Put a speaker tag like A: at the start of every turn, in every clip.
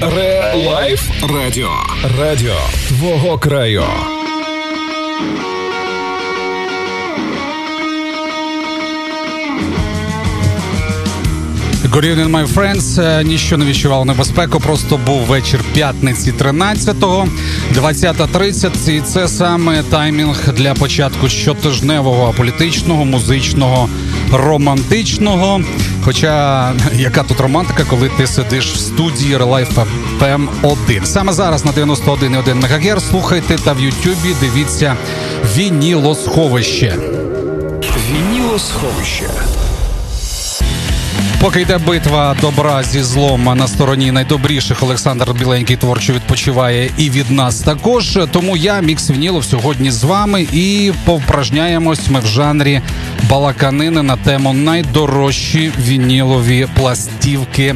A: Ре Радіо. Радіо твого краю.
B: Good evening, my friends. Е, ніщо не відчував небезпеку. Просто був вечір п'ятниці 13-го, 20.30 І це саме таймінг для початку щотижневого політичного, музичного, романтичного. Хоча яка тут романтика, коли ти сидиш в студії Relife FM 1 Саме зараз на 91,1 МГц слухайте та в Ютубі дивіться вінілосховище.
A: Вінілосховище.
B: Поки йде битва добра зі злом на стороні найдобріших, Олександр Біленький творчо відпочиває і від нас також. Тому я, Мікс Вінілов, сьогодні з вами і повпражняємось ми в жанрі балаканини на тему найдорожчі вінілові пластівки,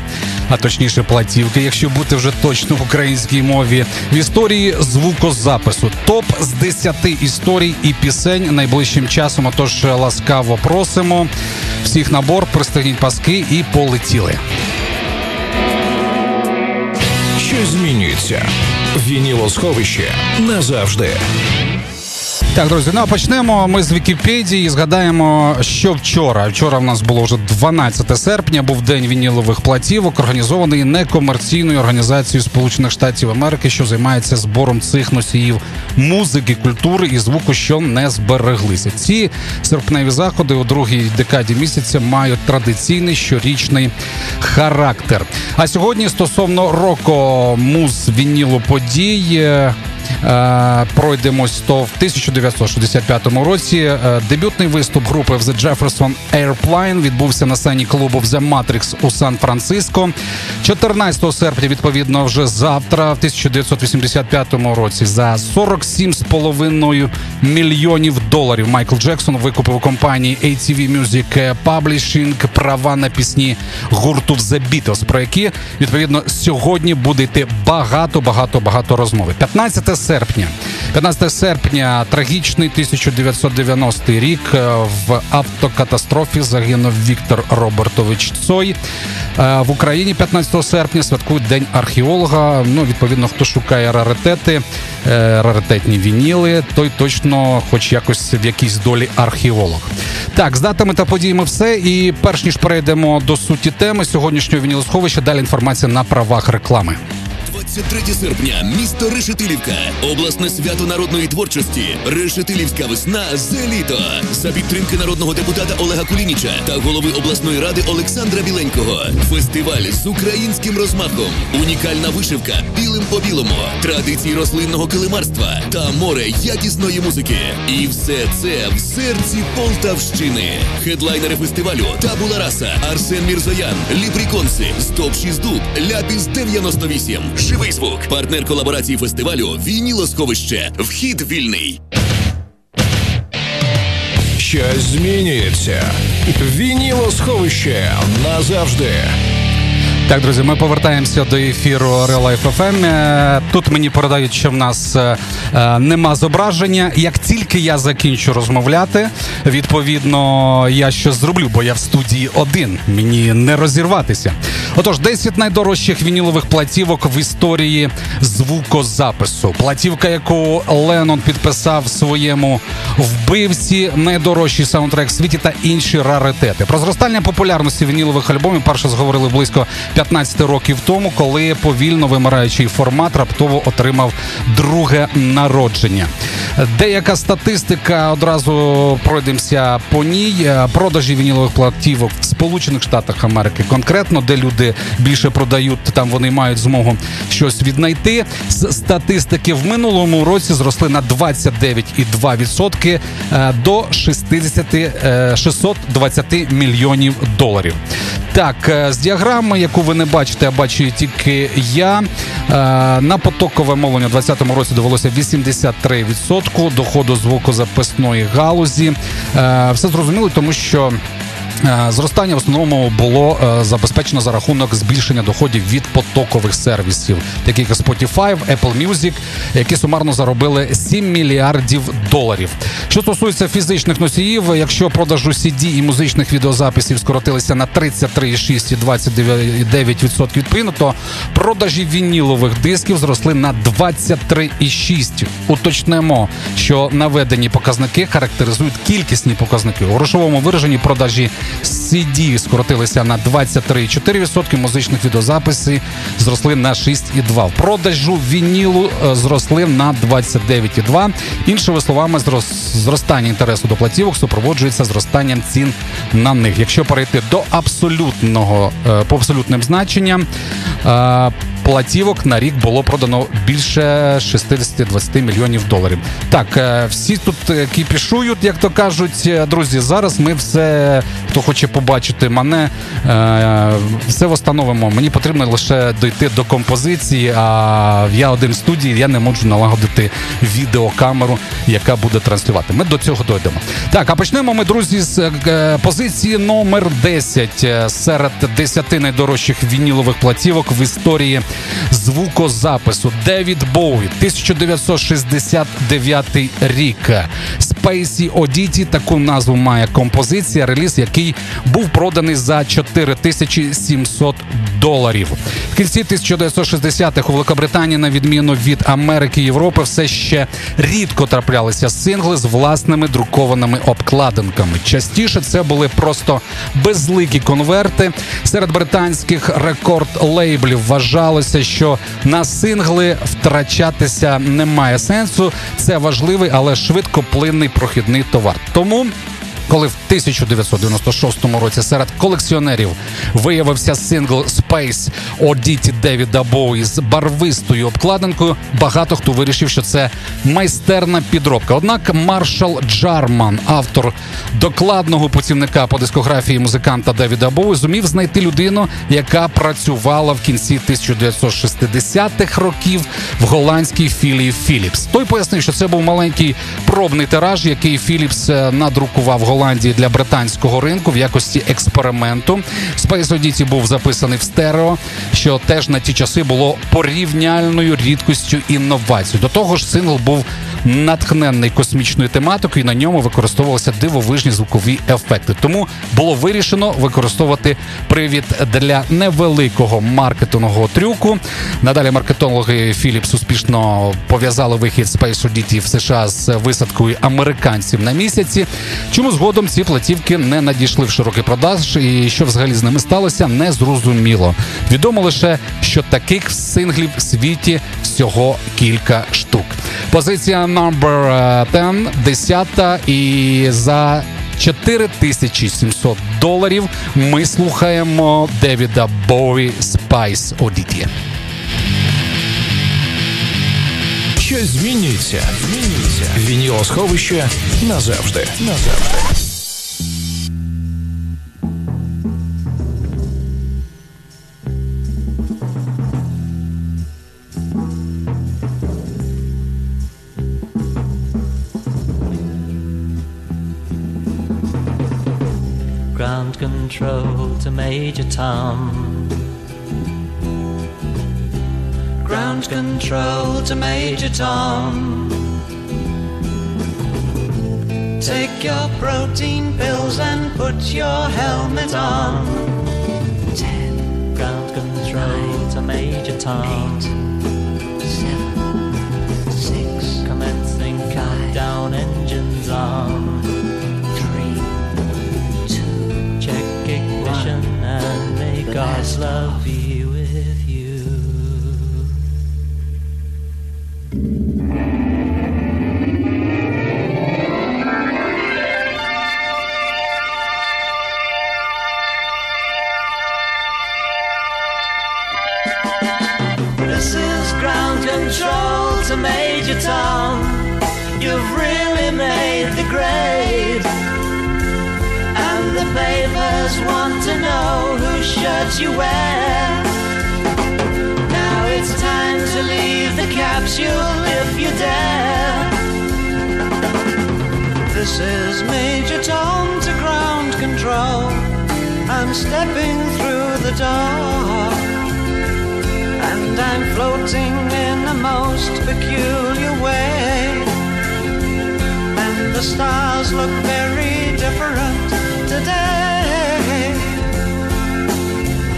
B: а точніше платівки, якщо бути вже точно в українській мові, в історії звукозапису. Топ з 10 історій і пісень найближчим часом. Отож ласкаво просимо всіх набор, пристегніть паски і полетіли.
A: Що змінюється? Вінілосховище назавжди.
B: Так, друзі, ну а почнемо ми з Вікіпедії. Згадаємо, що вчора. Вчора в нас було вже 12 серпня. Був день вінілових платівок, організований некомерційною організацією Сполучених Штатів Америки, що займається збором цих носіїв музики, культури і звуку, що не збереглися. Ці серпневі заходи у другій декаді місяця мають традиційний щорічний характер. А сьогодні стосовно року муз вінілу подій. Е, пройдемось то в 1965 році. Е, дебютний виступ групи The Jefferson Airplane відбувся на сцені клубу The Matrix у Сан-Франциско. 14 серпня, відповідно, вже завтра, в 1985 році, за 47,5 мільйонів доларів Майкл Джексон викупив у компанії ATV Music Publishing права на пісні гурту The Beatles, про які відповідно сьогодні буде йти багато, багато, багато розмови. 15 серпня. 15 серпня, трагічний 1990 рік. Е, в автокатастрофі загинув Віктор Робертович Цой. Е, в Україні 15 серпня святкують День археолога. Ну, відповідно, хто шукає раритети, е, раритетні вініли, той точно, хоч якось в якійсь долі археолог. Так, з датами та подіями все. І перш ніж перейдемо до суті теми сьогоднішнього вінілосховища, далі інформація на правах реклами.
C: 23 серпня, місто Решетилівка, обласне свято народної творчості, Решетилівська весна за літо за підтримки народного депутата Олега Кулініча та голови обласної ради Олександра Біленького. Фестиваль з українським розмахом, унікальна вишивка білим по білому, традиції рослинного килимарства та море якісної музики. І все це в серці Полтавщини. Хедлайнери фестивалю Табула Раса, Арсен Мірзоян, Ліпріконси, Стоп 6 Дуб, Ляпіс 98. Живий звук. Партнер колаборації фестивалю Вінілосховище. Вхід вільний.
A: Щось змінюється. Вінілосховище назавжди.
B: Так, друзі, ми повертаємося до ефіру Real Life FM. Е, Тут мені передають, що в нас е, е, нема зображення. Як тільки я закінчу розмовляти, відповідно, я щось зроблю, бо я в студії один. Мені не розірватися. Отож, 10 найдорожчих вінілових платівок в історії звукозапису. Платівка, яку Леннон підписав своєму вбивці, найдорожчий саундтрек в світі та інші раритети. Про зростання популярності вінілових альбомів перше зговорили близько 15 років тому, коли повільно вимираючий формат раптово отримав друге народження. Деяка статистика одразу пройдемося по ній. Продажі вінілових платівок в Сполучених Штатах Америки, конкретно де люди більше продають, там вони мають змогу щось віднайти. З статистики в минулому році зросли на 29,2% е, до 60, е, 620 мільйонів доларів. Так, е, з діаграми, яку ви не бачите, а бачу тільки я. Е, На потокове мовлення у 2020 році довелося 83% доходу звукозаписної галузі. Е, Все зрозуміло, тому що. Е, зростання в основному було е, забезпечено за рахунок збільшення доходів від потокових сервісів, таких як Spotify, Apple Music, які сумарно заробили 7 мільярдів доларів. Що стосується фізичних носіїв, якщо продажу CD і музичних відеозаписів скоротилися на 33,6 і 29% відповідно, то продажі вінілових дисків зросли на 23,6. Уточнемо, що наведені показники характеризують кількісні показники у грошовому вираженні продажі. CD скоротилися на 23,4%, музичних відеозаписів зросли на 6,2%. В продажу вінілу е, зросли на 29,2%. Іншими словами, зростання інтересу до платівок супроводжується зростанням цін на них. Якщо перейти до абсолютного е, по абсолютним значенням. Платівок на рік було продано більше 60-20 мільйонів доларів. Так, е, всі тут е, кіпішують, як то кажуть, е, друзі. Зараз ми все, хто хоче побачити мене, все встановимо. Мені потрібно лише дойти до композиції. А я один в студії, я не можу налагодити відеокамеру, яка буде транслювати. Ми до цього дойдемо. Так, а почнемо ми, друзі, з позиції номер 10 серед 10 найдорожчих вінілових платівок в історії звукозапису Девід Боуі, 1969 рік. Спейсі Одіті таку назву має композиція, реліз, який був проданий за 4700 доларів. В кінці 1960-х у Великобританії, на відміну від Америки і Європи, все ще рідко траплялися сингли з власними друкованими обкладинками. Частіше це були просто безликі конверти. Серед британських рекорд-лейблів вважалося, що на сингли втрачатися немає сенсу. Це важливий, але швидкоплинний прохідний товар. Тому коли в 1996 році серед колекціонерів виявився сингл Space Одіті Девіда Боуї з барвистою обкладинкою, багато хто вирішив, що це майстерна підробка. Однак Маршал Джарман, автор докладного путівника по дискографії музиканта Девіда Боуї, зумів знайти людину, яка працювала в кінці 1960-х років в голландській філії Philips. Той пояснив, що це був маленький пробний тираж, який Philips е, надрукував в Голландії для британського ринку в якості експерименту. Space Oddity був записаний в стерео, що теж на ті часи було порівняльною рідкістю інновацій. До того ж, сингл був натхненний космічною тематикою, і на ньому використовувалися дивовижні звукові ефекти. Тому було вирішено використовувати привід для невеликого маркетингового трюку. Надалі маркетологи Philips успішно пов'язали вихід Space Oddity в США з висадкою американців на місяці. Чому згодом ці платівки не надійшли в широкий продаж, і що взагалі з ними сталося, не зрозуміло. Відомо лише, що таких синглів в світі всього кілька штук. Позиція номер 10, 10 і за 4700 доларів ми слухаємо Девіда Боуі Спайс Одіті.
A: Щось змінюється. Змінюється. Вінілосховище назавжди. Назавжди.
D: Ground control to Major Tom. ground control to Major Tom. Take your protein pills and put your helmet on. Ten. Ground control nine, to Major Tom. Eight, seven, six. Commencing five, countdown engines on. Three, two. Check ignition one. and may God's love be You've really made the grade. And the papers want to know whose shirt you wear. Now it's time to leave the capsule if you dare. This is Major Tom to ground control. I'm stepping through the door, and I'm floating in a most peculiar way. And the stars look very different today.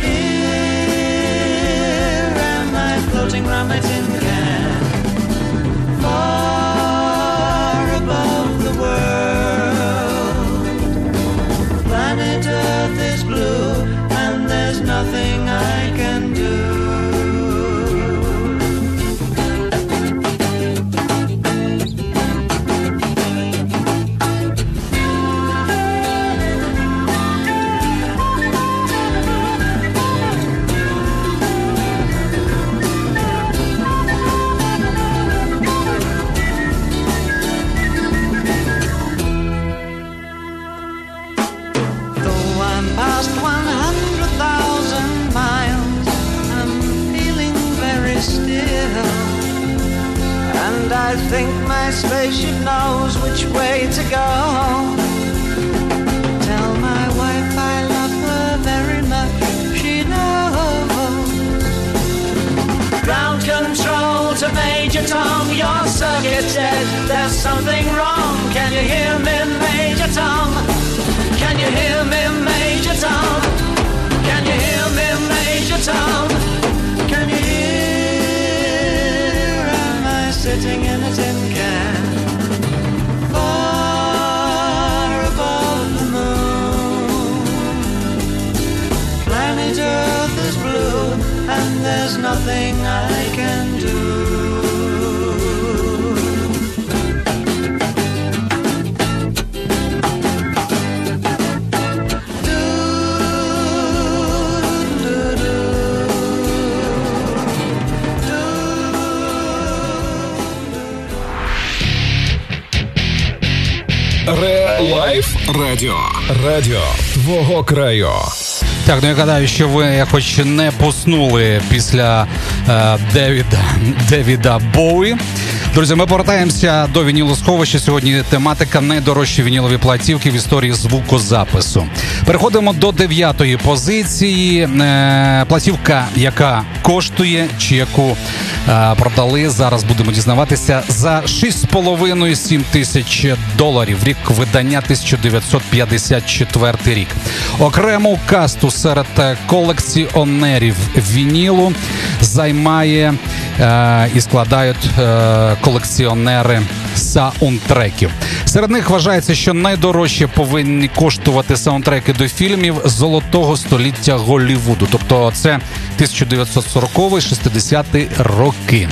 D: Here am I floating round my tin can, far above the world. Planet Earth is blue, and there's nothing I can do. Spaceship knows which way to go. Tell my wife I love her very much, she knows. Ground control to Major Tom, your circuit dead. There's something wrong. Can you hear me, Major Tom? Can you hear me, Major Tom? Can you hear me, Major Tom? Can you hear? Am I sitting in a tin there's nothing I can do.
A: Ре Лайф Радіо. Радіо твого краю.
B: Так, ну я гадаю, що ви хоч не поснули після е, Девіда Девіда Боуі. Друзі, ми повертаємося до вінілосховища. Сьогодні тематика найдорожчі вінілові платівки в історії звукозапису. Переходимо до дев'ятої позиції. Е, платівка, яка коштує, чи продали. Зараз будемо дізнаватися за 6,5-7 тисяч доларів. Рік видання 1954 рік. Окрему касту серед е, колекціонерів вінілу займає е, і складають е, колекціонери саундтреків. Серед них вважається, що найдорожче повинні коштувати саундтреки до фільмів золотого століття Голлівуду. Тобто це 1940-60 роки.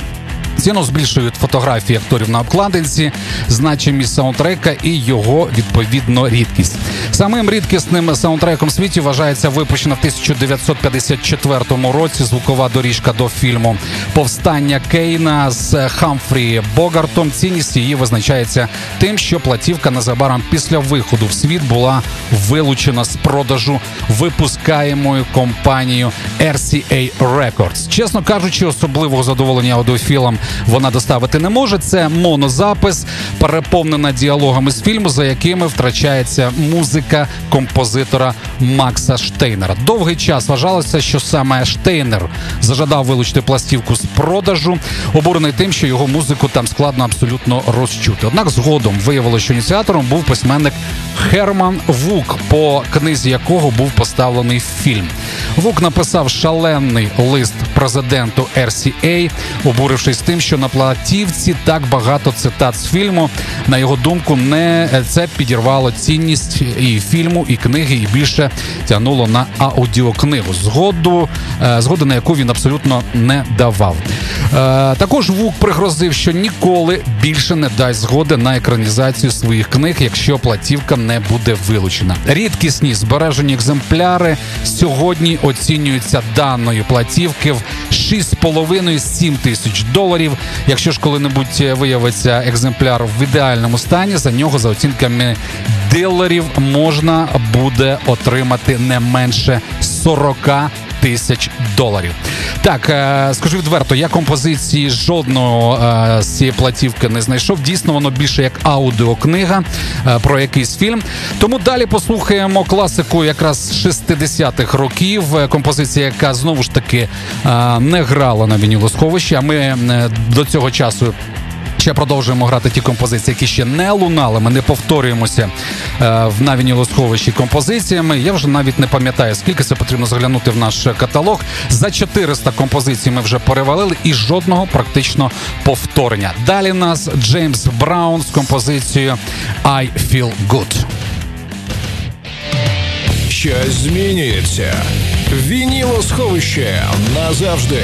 B: Ціну збільшують фотографії акторів на обкладинці, значимість саундтрека і його відповідно рідкість. Самим рідкісним саундтреком світі вважається випущена в 1954 році звукова доріжка до фільму Повстання Кейна з Хамфрі Богартом. Цінність її визначається тим, що платівка незабаром після виходу в світ була вилучена з продажу випускаємою компанією RCA Records. Чесно кажучи, особливого задоволення аудіофілам вона доставити не може. Це монозапис, переповнена діалогами з фільму, за якими втрачається музика композитора Макса Штейнера. Довгий час вважалося, що саме Штейнер зажадав вилучити пластівку з продажу, обурений тим, що його музику там складно абсолютно розчути. Однак згодом виявилося, що ініціатором був письменник Херман Вук, по книзі якого був поставлений фільм. Вук написав шалений лист президенту RCA, обурившись тим, що на платівці так багато цитат з фільму. На його думку, не це підірвало цінність і фільму, і книги, і більше тягнуло на аудіокнигу. Згоду, е, згоди на яку він абсолютно не давав. Е, Також Вук пригрозив, що ніколи більше не дасть згоди на екранізацію своїх книг, якщо платівка не буде вилучена. Рідкісні збережені екземпляри сьогодні оцінюються даної платівки в 6,5-7 тисяч доларів. Якщо ж коли-небудь виявиться екземпляр в ідеальному стані, за нього за оцінками дилерів можна буде отримати не менше 40 тисяч доларів. Так, е, скажу відверто, я композиції жодного е, з цієї платівки не знайшов. Дійсно, воно більше як аудіокнига е, про якийсь фільм. Тому далі послухаємо класику якраз 60-х років. Композиція, яка знову ж таки не грала на вінілосховищі, а ми до цього часу. Ще продовжуємо грати ті композиції, які ще не лунали. Ми не повторюємося е, в на вінілосховищі композиціями. Я вже навіть не пам'ятаю, скільки це потрібно заглянути в наш каталог. За 400 композицій ми вже перевалили і жодного практично повторення. Далі нас Джеймс Браун з композицією I Feel Good.
A: Щось змінюється. Вінілосховище назавжди.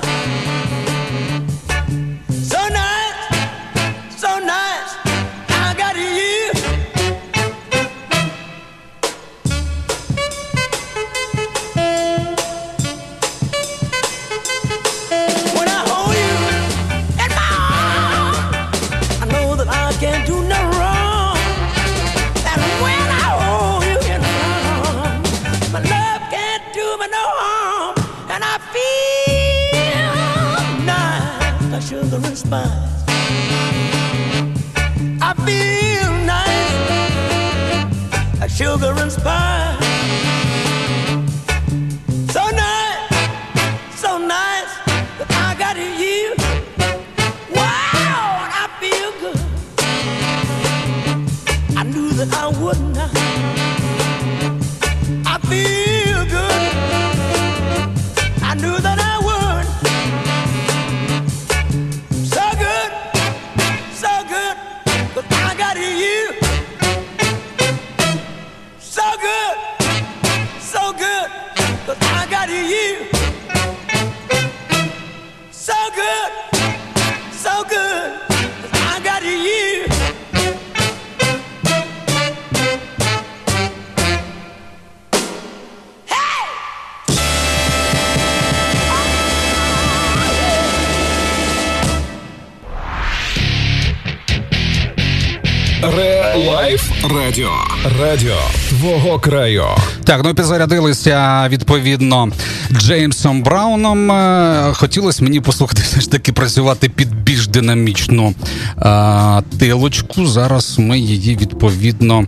A: Краю.
B: Так, ну підзарядилися відповідно Джеймсом Брауном. Е, Хотілося мені послухати все ж таки працювати під більш динамічну а, тилочку. Зараз ми її відповідно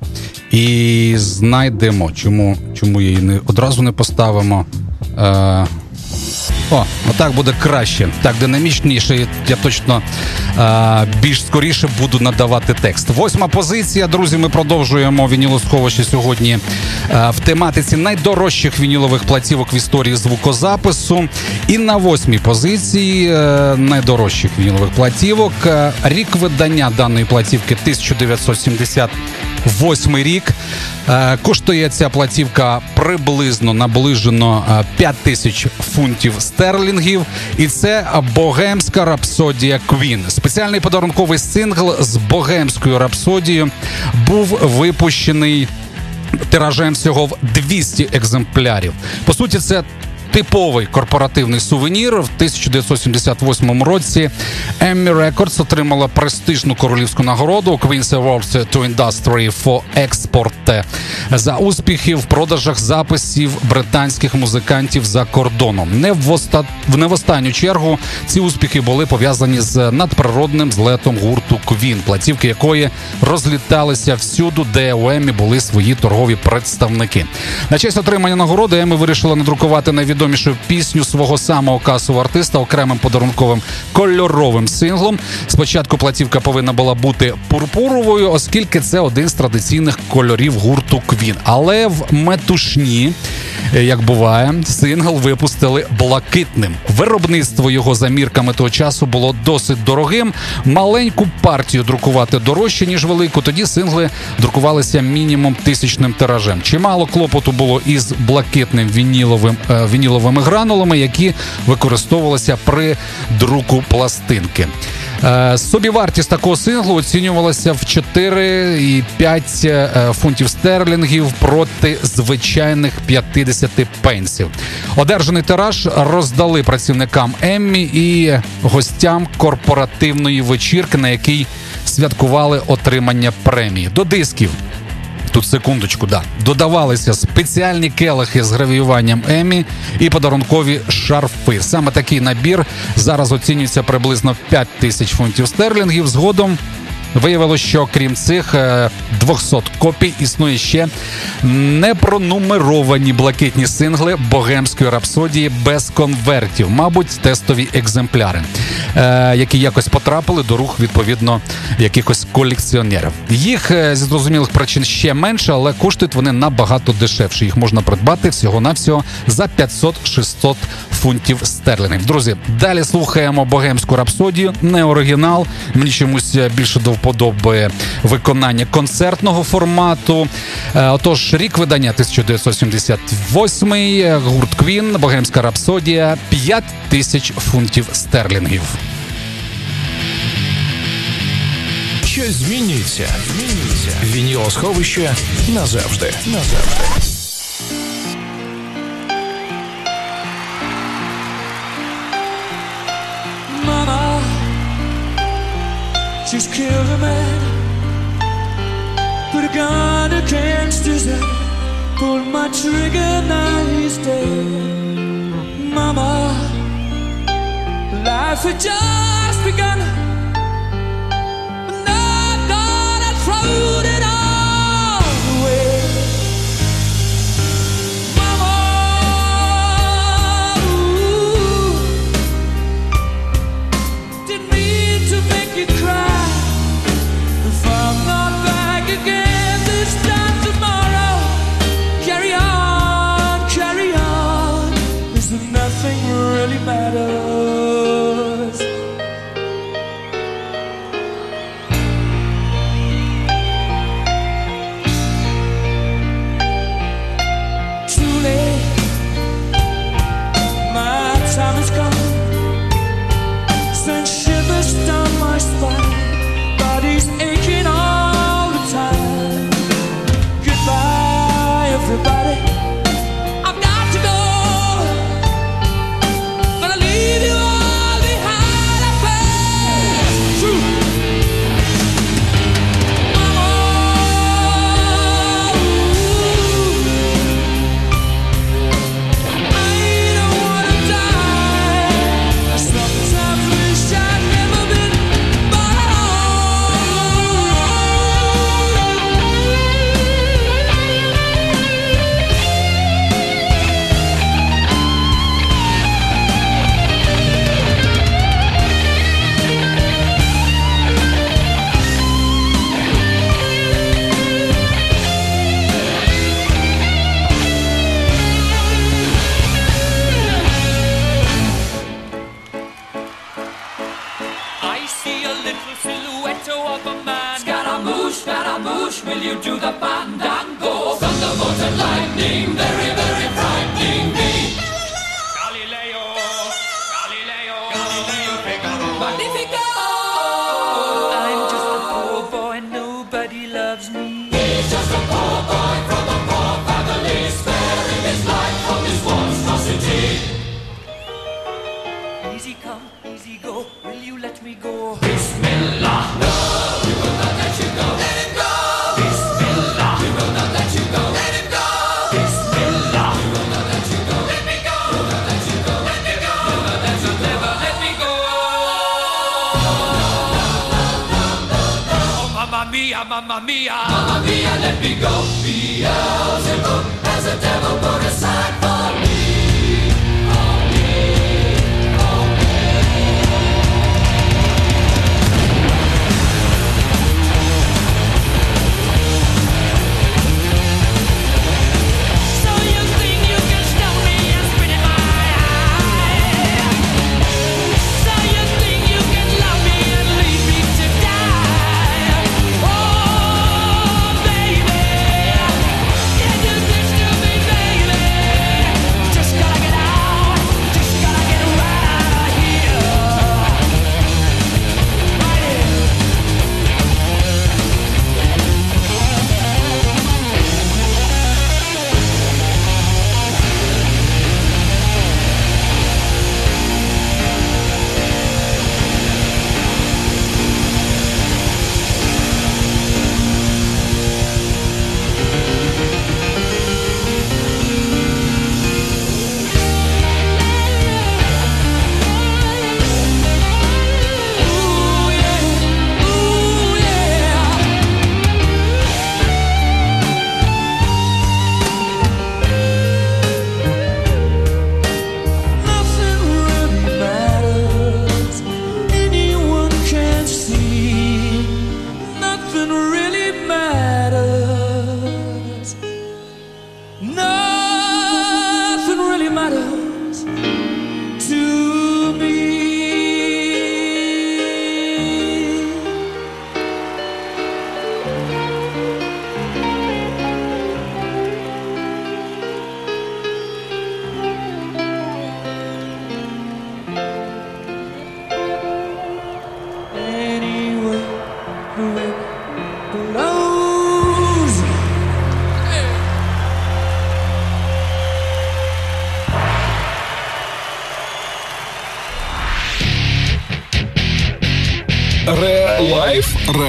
B: і знайдемо. Чому, чому її не одразу не поставимо? Е, о, отак буде краще. Так динамічніше. Я точно е, більш скоріше буду надавати текст. Восьма позиція. Друзі, ми продовжуємо вінілосховище сьогодні е, в тематиці найдорожчих вінілових платівок в історії звукозапису. І на восьмій позиції е, найдорожчих вінілових платівок. Е, рік видання даної платівки 1978 рік. Е, коштує ця платівка приблизно наближено е, 5 тисяч фунтів стерлінгів. І це богемська рапсодія Квін. Спеціальний подарунковий сингл з богемською рапсодією був випущений тиражем всього в 200 екземплярів. По суті, це типовий корпоративний сувенір. В 1978 році Emmy Records отримала престижну королівську нагороду Queen's Awards to Industry for Export за успіхи в продажах записів британських музикантів за кордоном. Не в оста... не в останню чергу ці успіхи були пов'язані з надприродним злетом гурту Queen, платівки якої розліталися всюду, де у Еммі були свої торгові представники. На честь отримання нагороди Еммі вирішила надрукувати найвідомішу пісню свого самого касового артиста окремим подарунковим кольоровим синглом. Спочатку платівка повинна була бути пурпуровою, оскільки це один з традиційних кольорів гурту Queen. Але в метушні, е, як буває, сингл випустили блакитним. Виробництво його за мірками того часу було досить дорогим. Маленьку партію друкувати дорожче ніж велику. Тоді сингли друкувалися мінімум тисячним тиражем. Чимало клопоту було із блакитним вініловим е, вініловими гранулами, які використовувалися при друку пластинки. Е, Собівартість такого синглу оцінювалася в 4,5 е, фунтів стерлінгів проти звичайних 50 пенсів. Одержаний тираж роздали працівникам Еммі і гостям корпоративної вечірки, на якій святкували отримання премії. До дисків Тут секундочку, да. Додавалися спеціальні келихи з гравіюванням Емі і подарункові шарфи. Саме такий набір зараз оцінюється приблизно в 5 тисяч фунтів стерлінгів. Згодом Виявилося, що крім цих е, 200 копій існує ще непронумеровані блакитні сингли богемської рапсодії без конвертів, мабуть, тестові екземпляри, е, які якось потрапили до рук відповідно якихось колекціонерів. Їх е, зі зрозумілих причин ще менше, але коштують вони набагато дешевше. Їх можна придбати всього навсього за 500-600 фунтів стерлінгів. Друзі, далі слухаємо богемську рапсодію, не оригінал. Мені чомусь е, більше до вподоби виконання концертного формату. Е, Отож, рік видання 1978, е, гурт Квін, богемська рапсодія, 5 тисяч фунтів стерлінгів.
A: Щось змінюється. Змінюється. Вінілосховище назавжди. Назавжди.
E: She's killed a man. Put a gun against his head. Pulled my trigger, now he's dead. Mama, life had just begun.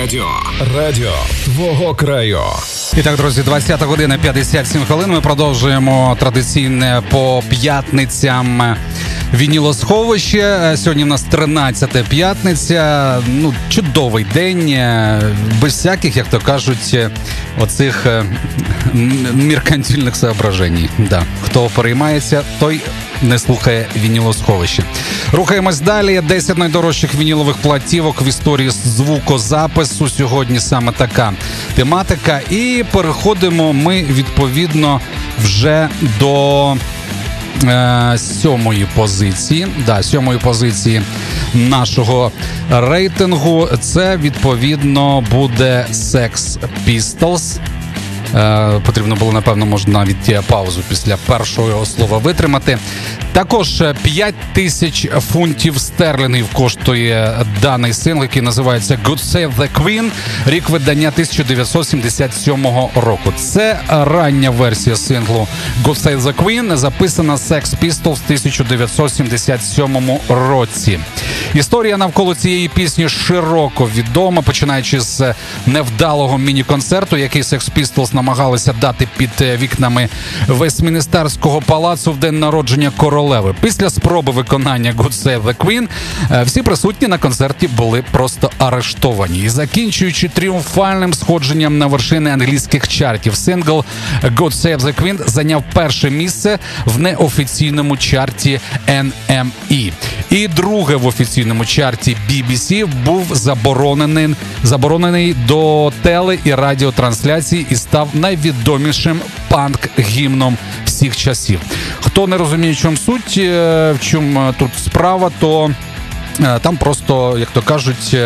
A: Радіо. Радіо твого краю.
B: І так, друзі, 20 година 57 хвилин. Ми продовжуємо традиційне по п'ятницям вінілосховище. Сьогодні в нас 13 п'ятниця. Ну, чудовий день, е, без всяких, як то кажуть, е, оцих е, меркантильних соображень. Да. Хто переймається, той не слухає вінілосховище. Рухаємось далі. 10 найдорожчих вінілових платівок в історії звукозапису. Сьогодні саме така тематика. І переходимо ми відповідно вже до е, сьомої позиції. Да, сьомої позиції нашого рейтингу. Це відповідно буде Sex Pistols. Е, потрібно було, напевно, можна е, паузу після першого слова витримати. Також е, 5 тисяч фунтів стерлінгів коштує даний сингл, який називається Good Save the Queen, рік видання 1977 року. Це рання версія синглу Good Save the Queen, записана Sex Pistols в 1977 році. Історія навколо цієї пісні широко відома, починаючи з невдалого міні-концерту, який Sex Pistols намагалися дати під е, вікнами Вестміністерського палацу в день народження королеви. Після спроби виконання Good Save the Queen е, всі присутні на концерті були просто арештовані. І закінчуючи тріумфальним сходженням на вершини англійських чартів, сингл God Save the Queen зайняв перше місце в неофіційному чарті NME. І друге в офіційному чарті BBC був заборонений, заборонений до теле і радіотрансляцій і став найвідомішим панк-гімном всіх часів. Хто не розуміє, чому суть, е, в чому е, тут справа, то е, там просто, як то кажуть,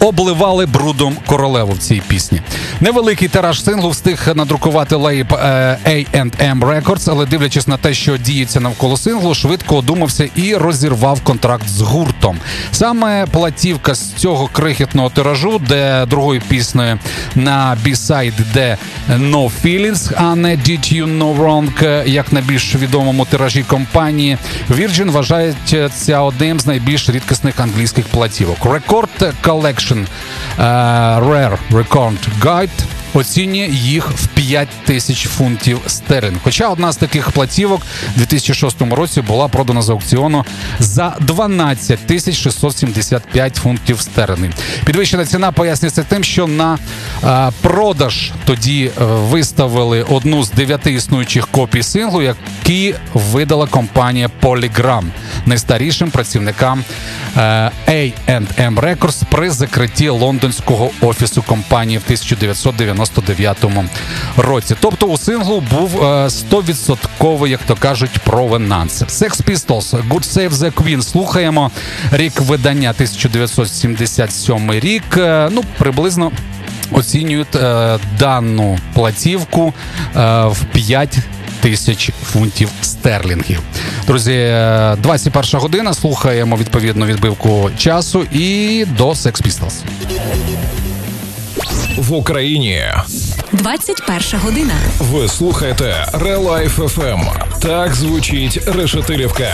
B: обливали брудом королеву в цій пісні. Невеликий тираж синглу встиг надрукувати лейб е, A&M Records, але дивлячись на те, що діється навколо синглу, швидко одумався і розірвав контракт з гуртом. Саме платівка з цього крихітного тиражу, де другою піснею на B-side йде No Feelings, а не Did You Know Wrong, як на більш відомому тиражі компанії, Virgin вважається одним з найбільш рідкісних англійських платівок. Record Collection е, uh, Rare Record Guide оцінює їх в 5 тисяч фунтів стерлінг. Хоча одна з таких платівок у 2006 році була продана з аукціону за 12 тисяч 675 фунтів стерлінг. Підвищена ціна пояснюється тим, що на е, продаж тоді е, виставили одну з дев'яти існуючих копій синглу, які видала компанія Polygram найстарішим працівникам е, A&M Records при закритті лондонського офісу компанії в 1999 році. Тобто у синглу був е, 100%, як то кажуть, провенанс. Sex Pistols, Good Save the Queen. Слухаємо рік видання 1977 рік. Е, Ну, приблизно оцінюють е, дану платівку е, в 5 тисяч фунтів стерлінгів. Друзі, е, 21 година. Слухаємо відповідну відбивку часу і до Sex Pistols.
A: В Україні
F: 21 година.
A: ви слухаєте Релайф FM. Так звучить Решетилівка.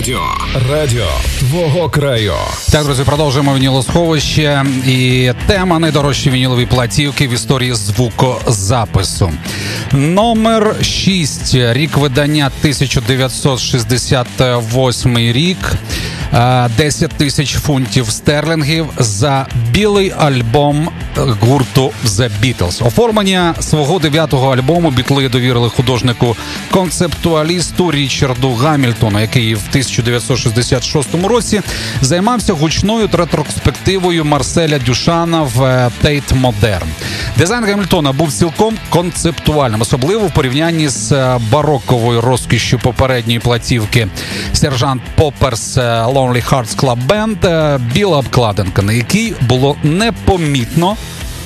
A: Радіо. Радіо твого краю.
B: Так, друзі, продовжуємо вінілосховище. І тема найдорожчі вінілові платівки в історії звукозапису. Номер 6. Рік видання 1968 рік. Е, 10 тисяч фунтів стерлінгів за білий альбом гурту The Beatles. Оформлення свого дев'ятого альбому бітли довірили художнику концептуалісту Річарду Гамільтону, який в 1966 році займався гучною ретроспективою Марселя Дюшана в Тейт Tate Modern. Дизайн Гамільтона був цілком концептуальним, особливо в порівнянні з е, бароковою розкішшю попередньої платівки Сержант Поперс е, Lonely Hearts Club Band, е, біла обкладинка, на якій було непомітно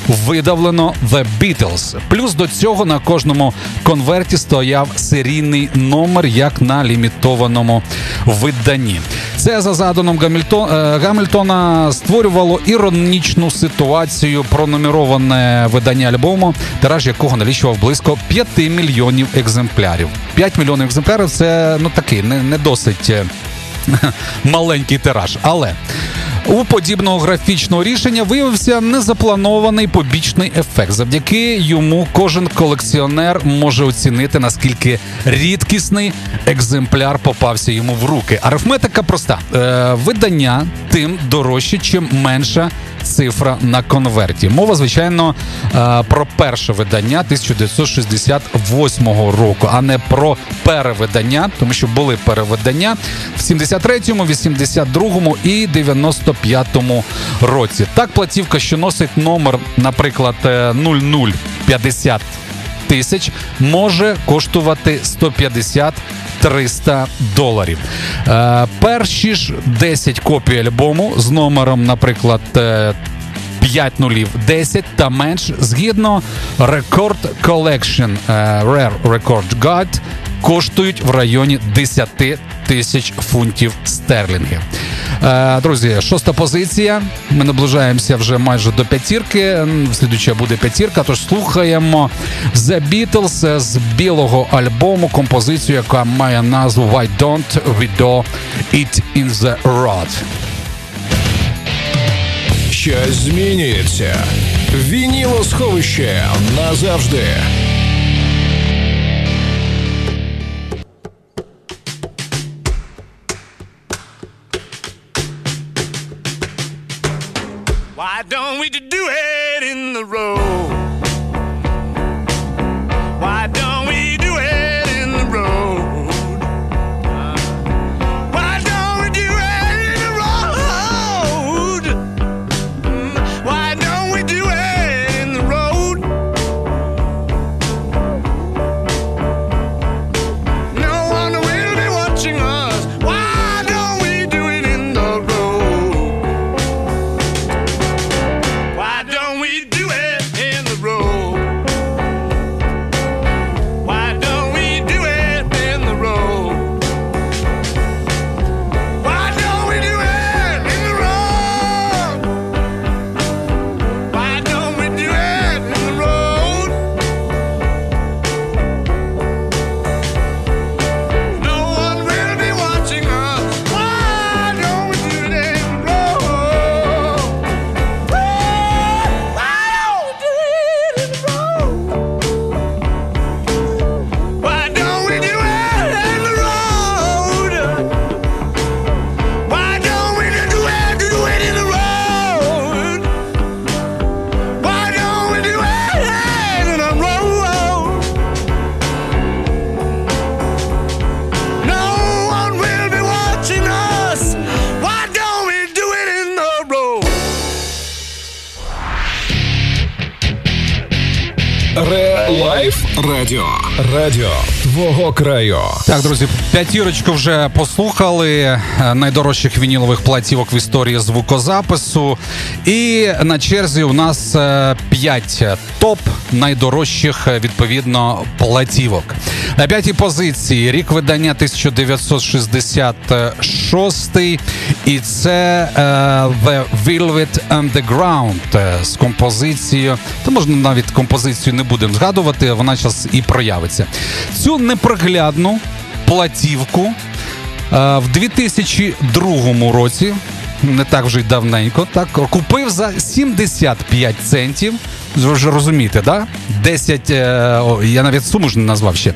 B: видавлено The Beatles. Плюс до цього на кожному конверті стояв серійний номер, як на лімітованому виданні. Це за задумом е, Гамільтона створювало іронічну ситуацію пронумероване видання альбому, тираж якого налічував близько 5 мільйонів екземплярів. 5 мільйонів екземплярів це ну такий не, не досить. е, маленький тираж. Але у подібного графічного рішення виявився незапланований побічний ефект. Завдяки йому кожен колекціонер може оцінити наскільки рідкісний екземпляр попався йому в руки. Арифметика проста: е, видання тим дорожче, чим менша цифра на конверті. Мова, звичайно, е, про перше видання 1968 року, а не про перевидання, тому що були перевидання в 73-му, 82-му і 95-му році. Так, платівка, що носить номер, наприклад, е, 0050 тисяч, може коштувати 150 300 доларів. Е, перші ж 10 копій альбому з номером, наприклад, е, 5 нулів 10 та менш згідно Record Collection е, Rare Record Guide коштують в районі 10 тисяч фунтів стерлінгів. Е, друзі, шоста позиція. Ми наближаємося вже майже до п'ятірки. М, Слідуюча буде п'ятірка. Тож слухаємо The Beatles з білого альбому композицію, яка має назву Why Don't We Do It In The Road.
A: Щось змінюється. Вінілосховище назавжди.
G: to do it.
A: Краю.
B: Так, друзі, п'ятірочку вже послухали е, найдорожчих вінілових платівок в історії звукозапису. І на черзі у нас е, п'ять топ найдорожчих е, відповідно платівок. На п'ятій позиції рік видання 1966 і це е, The Velvet Underground е, з композицією. Та можна навіть композицію не будемо згадувати, вона зараз і проявиться. Цю неприглядну платівку е, в 2002 році. Не так вже й давненько, так купив за 75 центів. Ви вже розумієте, да? 10, е, я навіть суму ж не назвав ще. Е,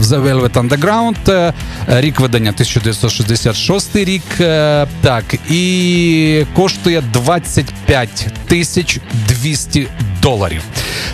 B: The Velvet Underground, е, рік видання 1966 рік. Е, так, і коштує 25 тисяч 200 доларів.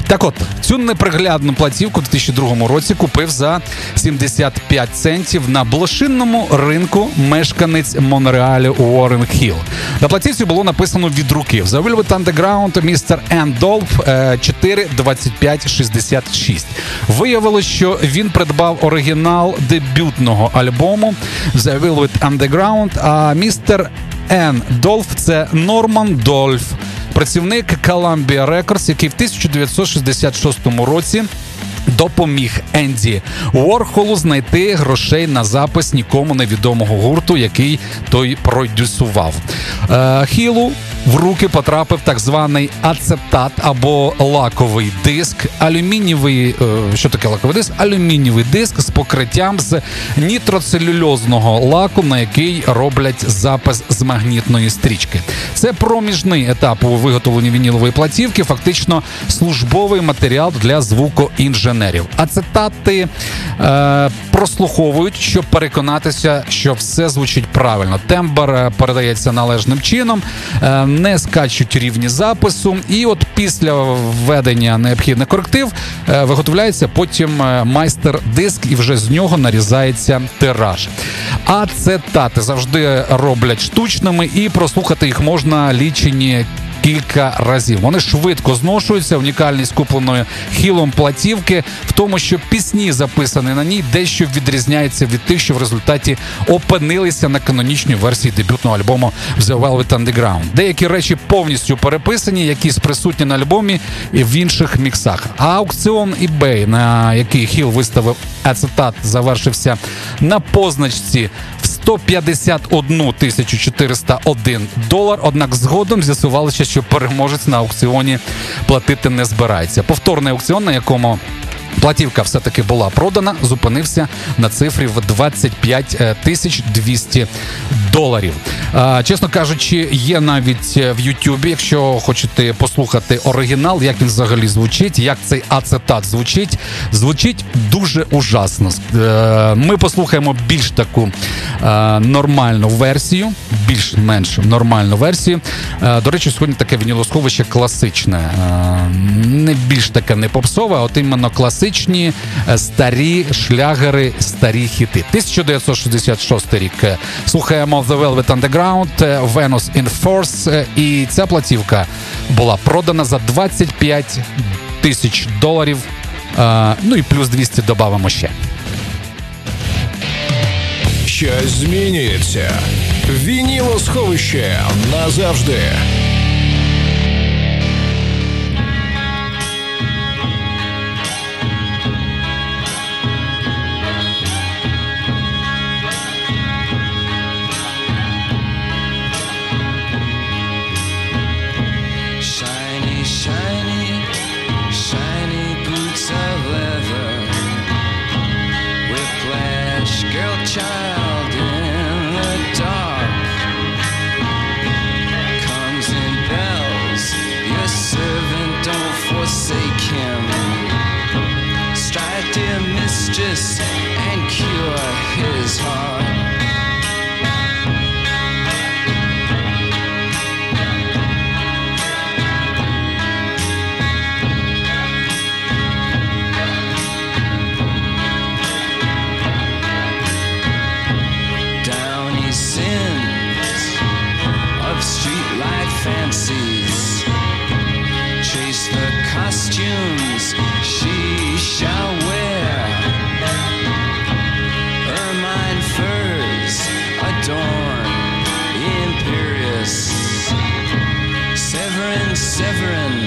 B: Так от, цю неприглядну платівку в 2002 році купив за 75 центів на блошинному ринку мешканець Монреалю Уоррен Хілл. На платівці було написано від руки The Velvet Underground містер Ен Долф 4 25 66. Виявилось, що він придбав оригінал дебютного альбому The Velvet Underground, а містер Ен Долф це Норман Дольф працівник Columbia Records, який в 1966 році. Допоміг Енді Уорхолу знайти грошей на запис нікому невідомого гурту, який той продюсував. Е, Хілу в руки потрапив так званий ацетат або лаковий диск, алюмінієвий, е, що таке лаковий диск? Алюмінієвий диск з покриттям з нітроцелюльозного лаку, на який роблять запис з магнітної стрічки. Це проміжний етап у виготовленні вінілової платівки, фактично службовий матеріал для звукоінженерів. Ацетати е, прослуховують, щоб переконатися, що все звучить правильно. Тембр е, передається належним чином, е, не скачуть рівні запису, і от після введення необхідних коректив е, виготовляється потім е, майстер-диск, і вже з нього нарізається тираж. Ацетати завжди роблять штучними, і прослухати їх можна лічені кілька разів. Вони швидко зношуються. Унікальність купленої хілом платівки в тому, що пісні, записані на ній, дещо відрізняються від тих, що в результаті опинилися на канонічній версії дебютного альбому The Velvet Underground. Деякі речі повністю переписані, якісь присутні на альбомі і в інших міксах. А аукціон eBay, на який Хіл виставив ацетат, завершився на позначці в 151 тисячу 401 долар. Однак згодом з'ясувалося, що переможець на аукціоні платити не збирається. Повторний аукціон, на якому Платівка все-таки була продана, зупинився на цифрі в 25 тисяч 200 доларів. Чесно кажучи, є навіть в Ютубі, якщо хочете послухати оригінал, як він взагалі звучить, як цей ацетат звучить, звучить дуже ужасно. Е, Ми послухаємо більш таку е, нормальну версію, більш-менш нормальну версію. Е, До речі, сьогодні таке вінілосховище класичне, Е, не більш таке не попсове, а от іменно класичні е, старі шлягери, старі хіти. 1966 рік. Е, Слухаємо The Velvet Underground, е, Venus in Force. е, І ця платівка була продана за 25 тисяч доларів. Е, Ну і плюс 200 додамо ще.
A: Щось змінюється.
H: Вініло сховище назавжди. And cure his heart. Downy sins of streetlight fancies. Chase the costumes she shall Severin,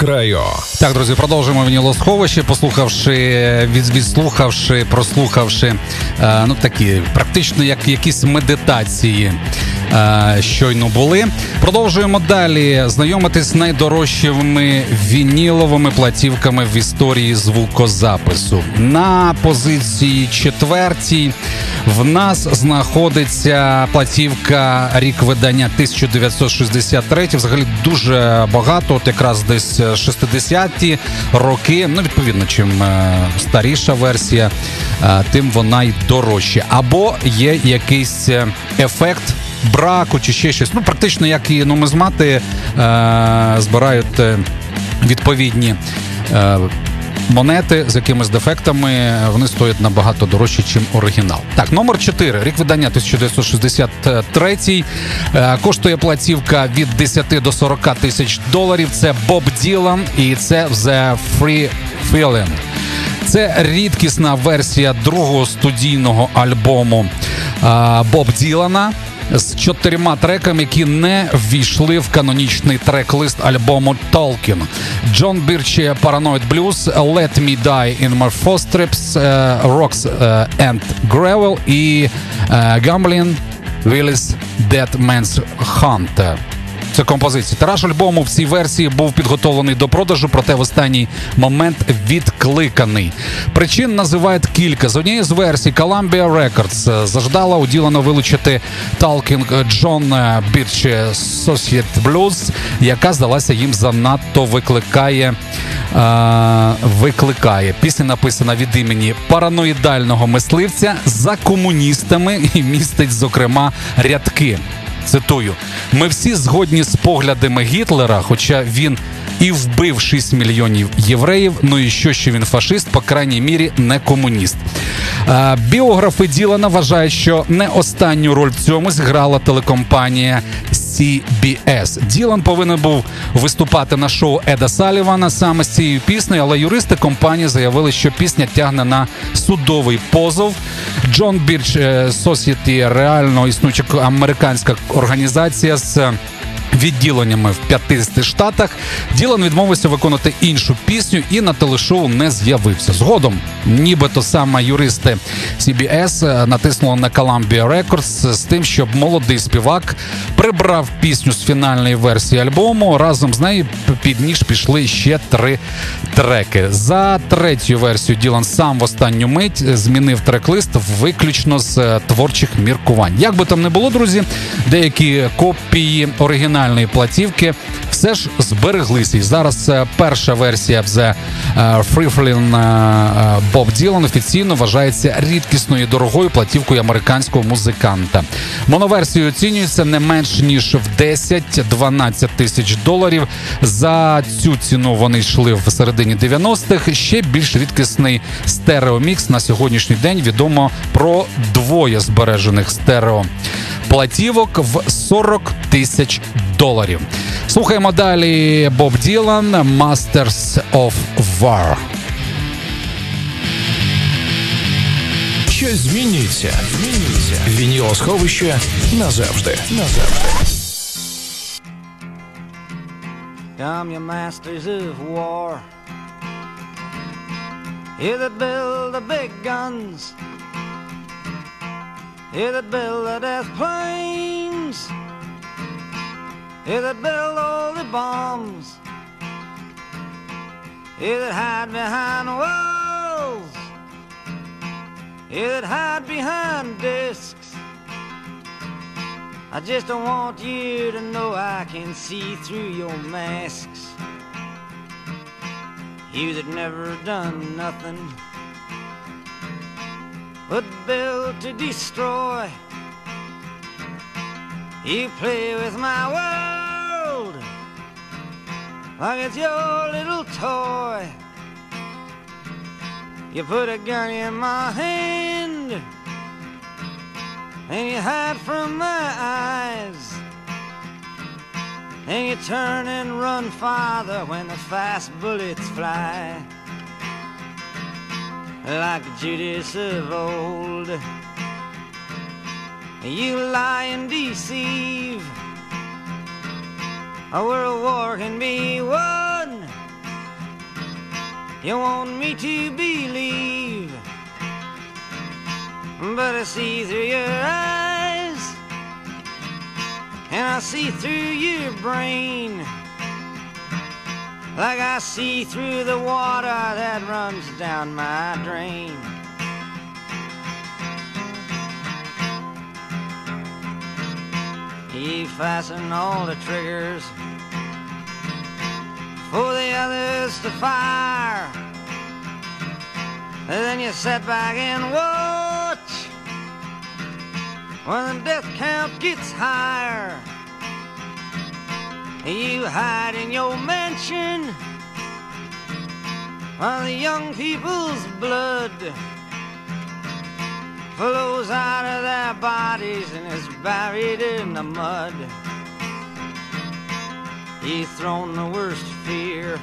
A: краю.
B: Так, друзі, продовжуємо вінілосховище, послухавши, від, відслухавши, прослухавши е, ну такі практично як якісь медитації. Е, Щойно були. Продовжуємо далі знайомитись з найдорожчими вініловими платівками в історії звукозапису. На позиції четвертій в нас знаходиться платівка рік видання 1963. Взагалі дуже багато, от якраз десь 60-ті роки. Ну, відповідно, чим е, старіша версія, е, тим вона й дорожча. Або є якийсь ефект. Браку чи ще щось. Ну, практично як і нумизмати е, збирають е, відповідні е, монети з якимись дефектами. Вони стоять набагато дорожче, ніж оригінал. Так, номер 4. Рік видання 1963. Е, коштує платівка від 10 до 40 тисяч доларів. Це Боб Ділан і це The Free Feeling. Це рідкісна версія другого студійного альбому Боб Ділана з чотирма треками, які не ввійшли в канонічний трек-лист альбому Tolkien. Джон Бірчі Paranoid Blues, Let Me Die in My Footsteps, е, Rocks е, and Gravel і е, Gambling Willis Dead Man's Hunt. Це композиція. Тираж альбому в цій версії був підготовлений до продажу, проте в останній момент відкликаний. Причин називають кілька. З однієї з версій Columbia Records заждала у Ділана вилучити Talking Джон Бірч Associate Blues, яка здалася їм занадто викликає. е, викликає. Пісня написана від імені параноїдального мисливця за комуністами і містить, зокрема, рядки. Цитую: ми всі згодні з поглядами Гітлера, хоча він і вбив 6 мільйонів євреїв. Ну і що, що він фашист, по крайній мірі, не комуніст. Біографи Ділана вважають, що не останню роль в цьому зіграла телекомпанія CBS. Ділан повинен був виступати на шоу Еда Салівана саме з цією піснею, але юристи компанії заявили, що пісня тягне на судовий позов. Джон Бірч Society реально існуюча американська організація з відділеннями в 50 штатах. Ділан відмовився виконати іншу пісню і на телешоу не з'явився. Згодом, нібито саме юристи CBS е, натиснули на Columbia Records з тим, щоб молодий співак прибрав пісню з фінальної версії альбому. Разом з нею під ніж пішли ще три треки. За третю версію Ділан сам в останню мить змінив трек-лист виключно з е, творчих міркувань. Як би там не було, друзі, деякі копії оригінальної платівки все ж збереглися. І зараз е, перша версія The е, Freeflin е, Боб Ділан офіційно вважається рідкісною дорогою платівкою американського музиканта. Моноверсію оцінюється не менш ніж в 10-12 тисяч доларів. За цю ціну вони йшли в середині 90-х. Ще більш рідкісний стереомікс на сьогоднішній день відомо про двоє збережених стерео платівок в 40 тисяч доларів. Слухаємо далі Боб Ділан Masters of War.
A: Щось змінюється. Змінюється. Вінілосховище назавжди. Назавжди.
D: Come, you masters of war. You that build the big guns. You that build the death planes. You that build all the bombs. You that hide behind walls. You that hide behind discs. I just don't want you to know I can see through your masks. You that never done nothing but build to destroy. You play with my world like it's your little toy. You put a gun in my hand and you hide from my eyes. And you turn and run farther when the fast bullets fly. Like Judas of old, you lie and deceive. A world war can be won. You want me to believe. But I see through your eyes, and I see through your brain, like I see through the water that runs down my drain. You fasten all the triggers for the others to fire. And then you sit back and watch when the death count gets higher. You hide in your mansion while the young people's blood flows out of their bodies and is buried in the mud. You've thrown the worst fear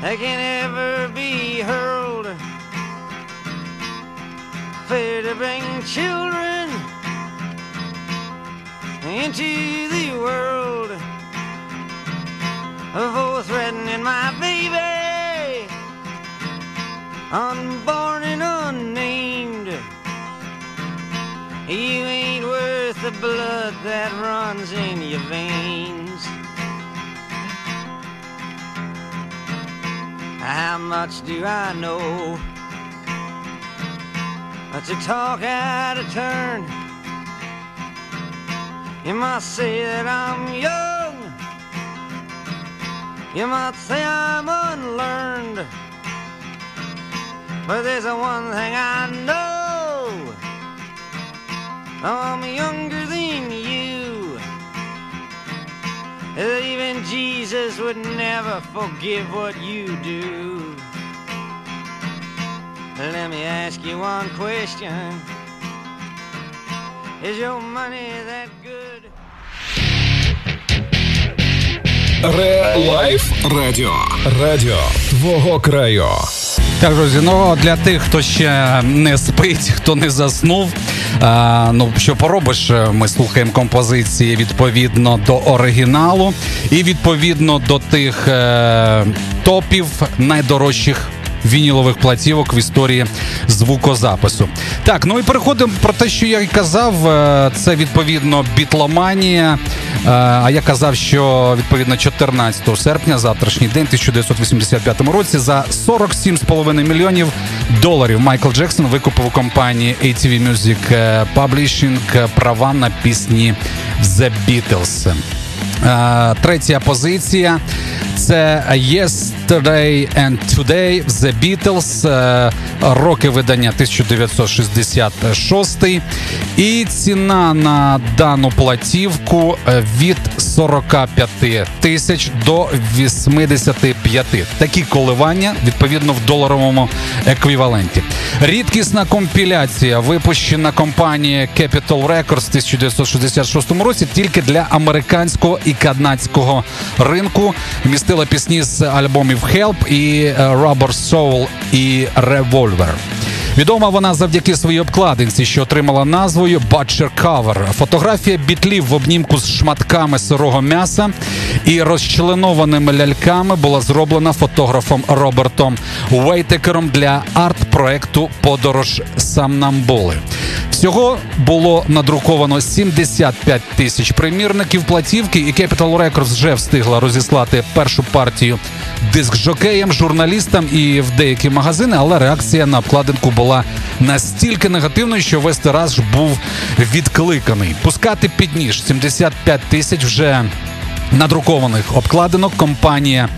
D: that can ever be hurled. Fear to bring children into the world. For threatening my baby, unborn and unnamed. You ain't worth the blood that runs in your veins. How much do I know? But to talk out of turn. You might say that I'm young. You might say I'm unlearned. But there's a one thing I know. I'm younger than you. Even Jesus would never forgive what you do. Let me ask you one question. Is your money that good?
A: Ре-лайф радіо. Радіо твого краю.
B: Так, друзі, ну для тих, хто ще не спить, хто не заснув. А, ну що поробиш? Ми слухаємо композиції відповідно до оригіналу і відповідно до тих е, топів найдорожчих. Вінілових платівок в історії звукозапису. Так, ну і переходимо про те, що я й казав. е, Це відповідно бітломанія. Е, А я казав, що відповідно 14 серпня, завтрашній день, 1985 році, за 47,5 мільйонів доларів Майкл Джексон викупив у компанії ATV Music Publishing права на пісні The Beatles. Е, Третя позиція. Це Yesterday and Today The Beatles, е, роки видання 1966. І ціна на дану платівку е, від 45 тисяч до 85. Такі коливання відповідно в доларовому еквіваленті. Рідкісна компіляція, випущена компанією Capital Records в 1966 році тільки для американського і канадського ринку. Містила пісні з альбомів Help і е, Rubber Soul і Revolver. Відома вона завдяки своїй обкладинці, що отримала назвою Butcher Cover. Фотографія бітлів в обнімку з шматками сирого м'яса і розчленованими ляльками була зроблена фотографом Робертом Уейтекером для арт-проекту Подорож Самнамбули. Всього було надруковано 75 тисяч примірників платівки, і Capital Records вже встигла розіслати першу партію диск жокеям, журналістам і в деякі магазини, але реакція на обкладинку була настільки негативною, що весь тираж був відкликаний. Пускати під ніж 75 тисяч вже. Надрукованих обкладинок компанія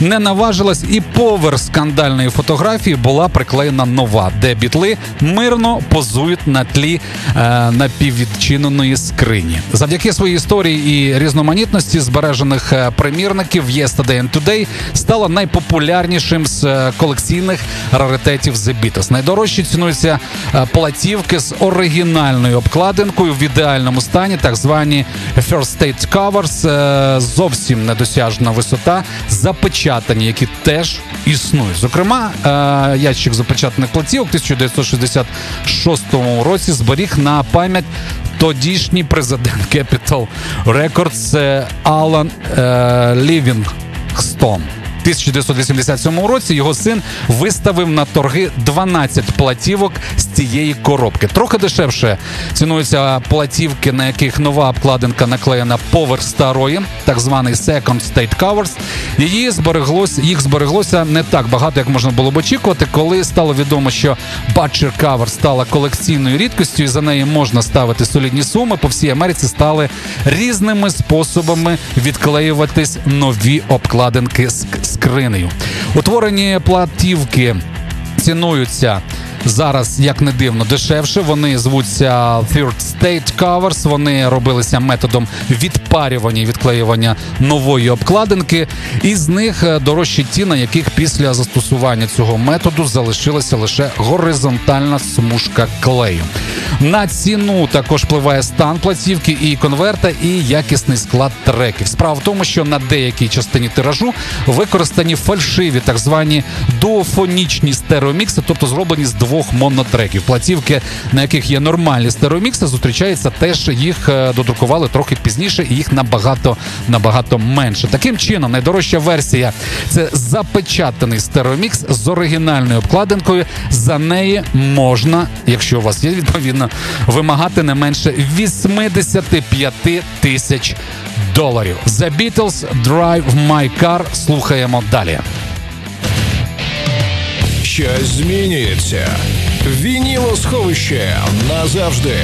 B: не наважилась, і поверх скандальної фотографії була приклеєна нова, де бітли мирно позують на тлі е, напіввідчиненої скрині. Завдяки своїй історії і різноманітності збережених е, примірників Yesterday and Today стала найпопулярнішим з е, колекційних раритетів The Beatles. Найдорожчі цінуються е, платівки з оригінальною обкладинкою в ідеальному стані, так звані First State Covers, зовсім недосяжна висота, запечатані, які теж існують. Зокрема, е, ящик запечатаних платівок 1966 році зберіг на пам'ять тодішній президент Capital Records Алан е, Лівінгстон. В 1987 році його син виставив на торги 12 платівок з цієї коробки. Трохи дешевше цінуються платівки, на яких нова обкладинка наклеєна поверх старої, так званий Second State Covers. Її збереглося, їх збереглося не так багато, як можна було б очікувати, коли стало відомо, що Butcher Cover стала колекційною рідкістю, і за неї можна ставити солідні суми. По всій Америці стали різними способами відклеюватись нові обкладинки з скринею. Утворені платівки цінуються. Зараз, як не дивно, дешевше. Вони звуться Third State Covers. Вони робилися методом відпарювання і відклеювання нової обкладинки. І з них е, дорожчі ті, на яких після застосування цього методу залишилася лише горизонтальна смужка клею. На ціну також впливає стан платівки і конверта, і якісний склад треків. Справа в тому, що на деякій частині тиражу використані фальшиві, так звані дуофонічні стереомікси, тобто зроблені з двох монотреків. Платівки, на яких є нормальні стереомікси, зустрічається теж їх е, додрукували трохи пізніше, і їх набагато набагато менше. Таким чином, найдорожча версія це запечатаний стереомікс з оригінальною обкладинкою. За неї можна, якщо у вас є відповідно, вимагати не менше 85 тисяч доларів. The Beatles Drive My Car. Слухаємо далі.
A: Щось змінюється. Вінілосховище назавжди.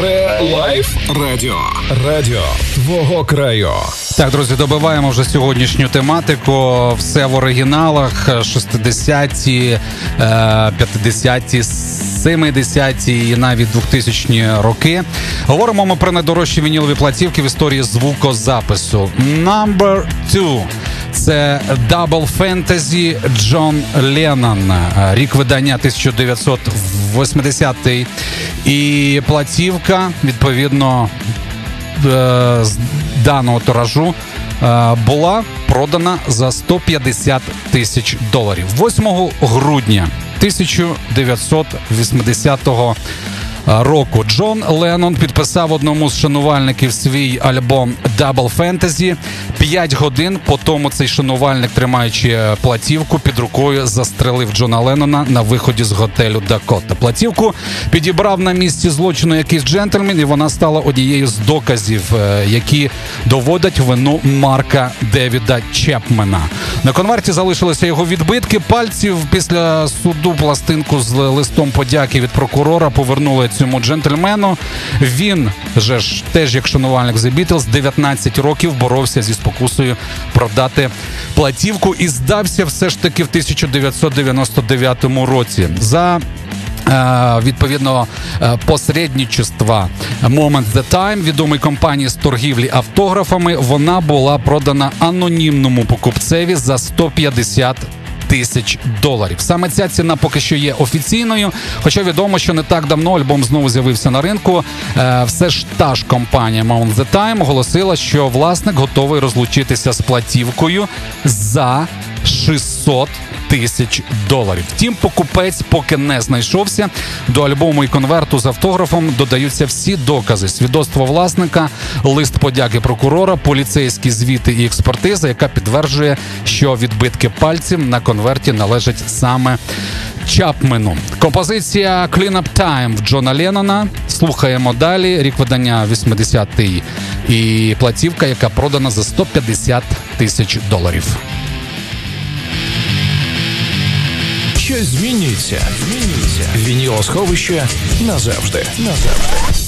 A: Ре Лайф Радіо. Радіо твого краю.
B: Так, друзі, добиваємо вже сьогоднішню тематику. Все в оригіналах 60-ті, е, 50-ті, 70-ті і навіть 2000-ні роки. Говоримо ми про найдорожчі вінілові платівки в історії звукозапису. Number 2. Це Double Fantasy Джон Леннон. Рік видання 1980 І платівка, відповідно, е, з даного тиражу е, була продана за 150 тисяч доларів 8 грудня 1980 року. Джон Леннон підписав одному з шанувальників свій альбом Double Fantasy. П'ять годин по тому цей шанувальник, тримаючи платівку під рукою, застрелив Джона Леннона на виході з готелю Дакота. Платівку підібрав на місці злочину якийсь джентльмен, і вона стала однією з доказів, е, які доводять вину Марка Девіда Чепмена. На конверті залишилися його відбитки пальців. Після суду пластинку з листом подяки від прокурора повернули цьому джентльмену. Він же ж теж як шанувальник The Beatles, 19 років боровся зі спокусою продати платівку і здався все ж таки в 1999 році. За е, Відповідно е, посередничества Moment the Time відомої компанії з торгівлі автографами вона була продана анонімному покупцеві за 150 тисяч доларів. Саме ця ціна поки що є офіційною. Хоча відомо, що не так давно альбом знову з'явився на ринку. Е, все ж та ж компанія Mount the Time оголосила, що власник готовий розлучитися з платівкою за 600 тисяч доларів. Втім, покупець поки не знайшовся. До альбому і конверту з автографом додаються всі докази: свідоцтво власника, лист подяки прокурора, поліцейські звіти і експертиза, яка підтверджує, що відбитки пальців на конверті належать саме Чапмену. Композиція Clean Up Time в Джона Леннона. Слухаємо далі. Рік видання 80-й і платівка, яка продана за 150 тисяч доларів.
A: Щось змінюється. Змінюється. Вінілосховище назавжди. Назавжди.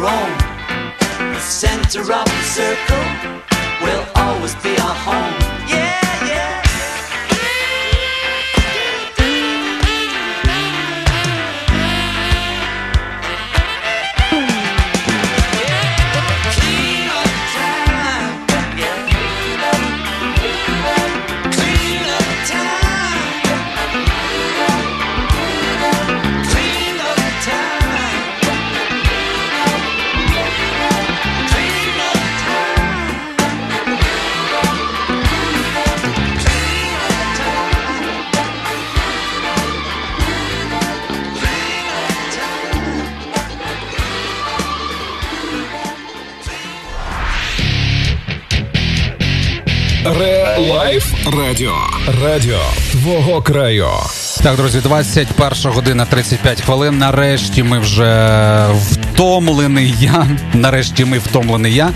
I: Roam, the center of the circle will always be our home.
A: Радіо. Радіо твого краю.
B: Так, друзі, 21 година 35 хвилин. Нарешті ми вже втомлений я. Нарешті ми втомлений я.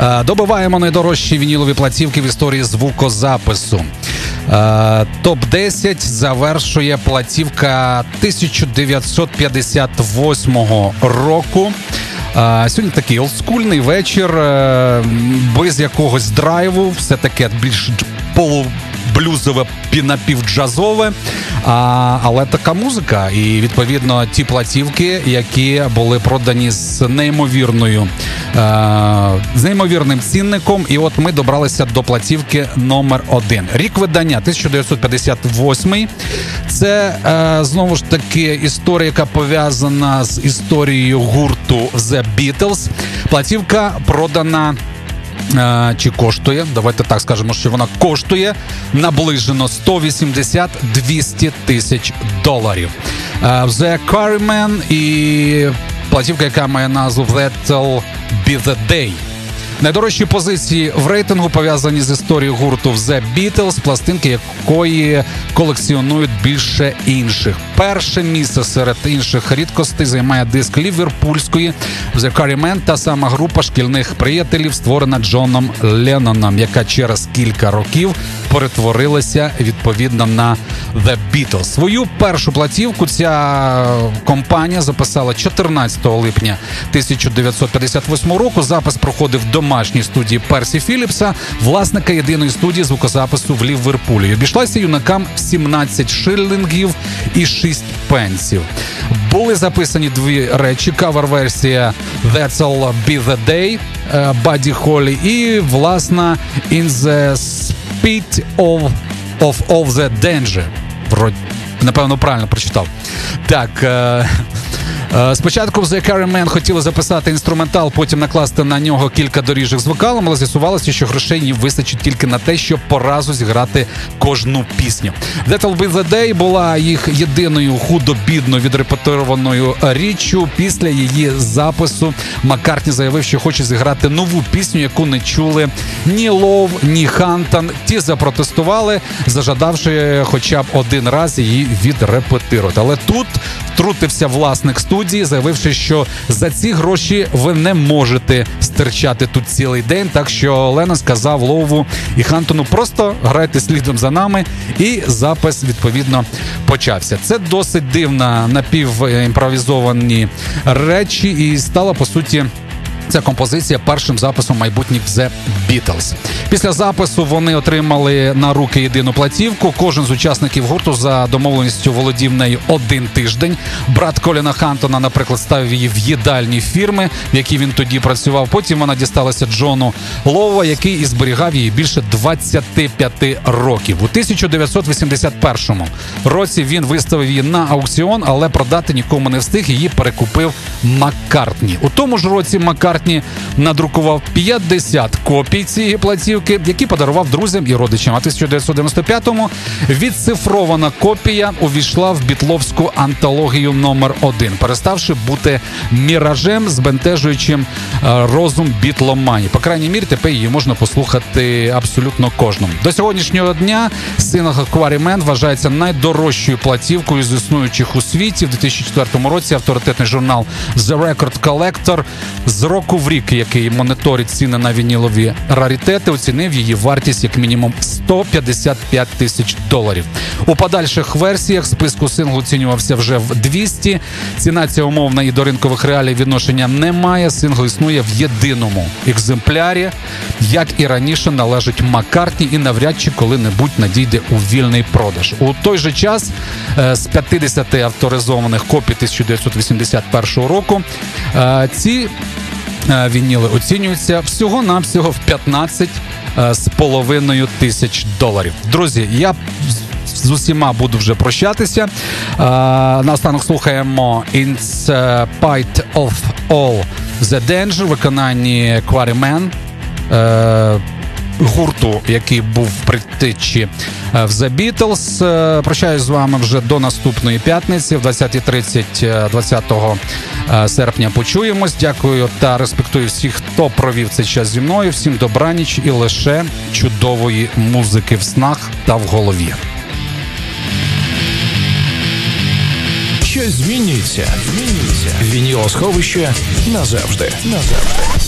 B: Е, Добиваємо найдорожчі вінілові платівки в історії звукозапису. Е, Топ 10 завершує платівка 1958 року. Сьогодні такий олдскульний вечір, е, без якогось драйву, все таке більш полублюзове пі- напівджазове. А, але така музика, і відповідно ті платівки, які були продані з неймовірною е, з неймовірним цінником. І от ми добралися до платівки номер один. Рік видання 1958. Це е, знову ж таки історія, яка пов'язана з історією гурту The Beatles. Платівка продана. Чи коштує? Давайте так скажемо, що вона коштує наближено 180-200 тисяч доларів. The Carryman і платівка, яка має назву That'll Be The Day. Найдорожчі позиції в рейтингу пов'язані з історією гурту The Beatles, пластинки якої колекціонують більше інших. Перше місце серед інших рідкостей займає диск ліверпульської The Carrymen, та сама група шкільних приятелів, створена Джоном Ленноном, яка через кілька років перетворилася відповідно на The Beatles. Свою першу платівку ця компанія записала 14 липня 1958 року. Запис проходив в домашній студії Персі Філіпса, власника єдиної студії звукозапису в Ліверпулі. Обійшлася юнакам в 17 шиллингів і 6 пенсів. Були записані дві речі: кавер-версія That's All Be The Day е, Баді Холлі і власна In The Speed of, of of The Danger. Вроді, напевно, правильно прочитав. Так. Е- Спочатку в The Carryman хотіли записати інструментал, потім накласти на нього кілька доріжок з вокалом, але з'ясувалося, що грошей їм вистачить тільки на те, щоб по разу зіграти кожну пісню. That'll Be The Day була їх єдиною худо-бідно відрепетированою річчю. Після її запису Маккартні заявив, що хоче зіграти нову пісню, яку не чули ні Лов, ні Хантон. Ті запротестували, зажадавши хоча б один раз її відрепетирувати. Але тут втрутився власник студії, заявивши, що за ці гроші ви не можете стирчати тут цілий день. Так що Лена сказав Лову і Хантону, просто грайте слідом за нами, і запис відповідно почався. Це досить дивна напівімпровізовані речі, і стала по суті. Ця композиція першим записом майбутніх The Beatles. Після запису вони отримали на руки єдину платівку. Кожен з учасників гурту за домовленістю володів нею один тиждень. Брат Коліна Хантона, наприклад, ставив її в їдальні фірми, в якій він тоді працював. Потім вона дісталася Джону Лова, який і зберігав її більше 25 років. У 1981 році він виставив її на аукціон, але продати нікому не встиг. Її перекупив Маккартні. У тому ж році Маккартні надрукував 50 копій цієї платівки, які подарував друзям і родичам. А в 1995-му відцифрована копія увійшла в бітловську антологію номер 1 переставши бути міражем, збентежуючим е, розум бітломані. По крайній мірі, тепер її можна послухати абсолютно кожному. До сьогоднішнього дня сингл Quarryman вважається найдорожчою платівкою з існуючих у світі. В 2004 році авторитетний журнал The Record Collector з року в рік, який моніторить ціни на вінілові раритети, оцінив її вартість як мінімум 155 тисяч доларів. У подальших версіях списку синглу оцінювався вже в 200. Ціна ця умовна і до ринкових реалій відношення немає. Сингл існує в єдиному екземплярі, як і раніше належить Маккартні і навряд чи коли-небудь надійде у вільний продаж. У той же час е, з 50 авторизованих копій 1981 року е, ці вініли оцінюються всього навсього в 15 е, з половиною тисяч доларів. Друзі, я з- усіма буду вже прощатися. Е, Наостанок слухаємо In Spite of All The Danger в виконанні Quarryman. Е, гурту, який був при течі е, в The Beatles. Е, прощаюсь з вами вже до наступної п'ятниці, в 20.30 20 е, серпня. Почуємось. Дякую та респектую всіх, хто провів цей час зі мною. Всім добраніч і лише чудової музики в снах та в голові.
J: Щось змінюється. Змінюється. Вініло сховище назавжди. Назавжди.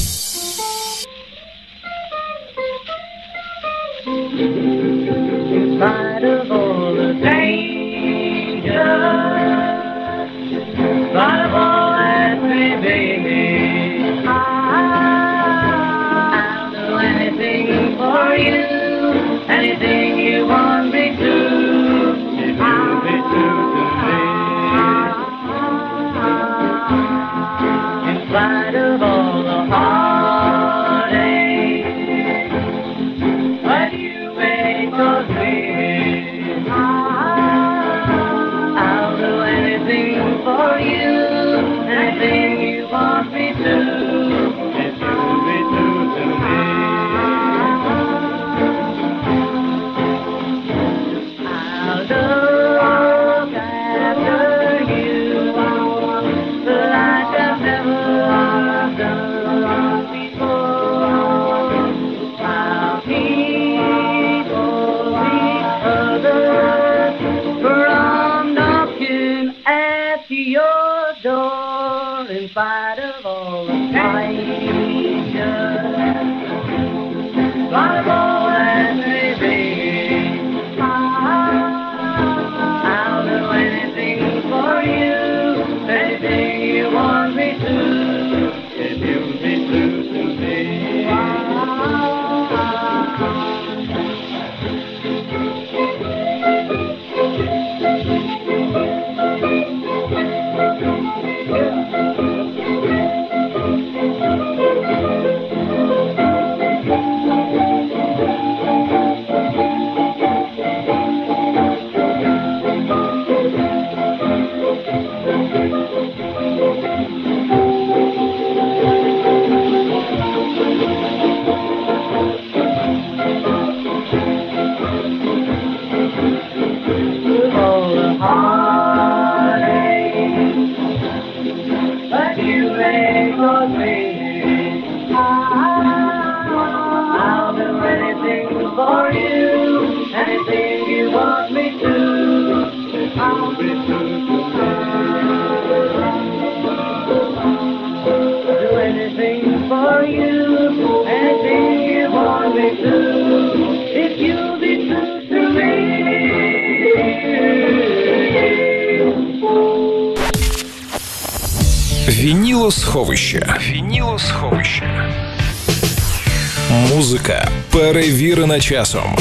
J: Перемотано часом.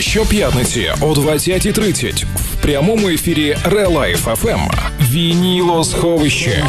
J: Щоп'ятниці о 20.30 в прямому ефірі Релайф FM. Вініло
A: сховище.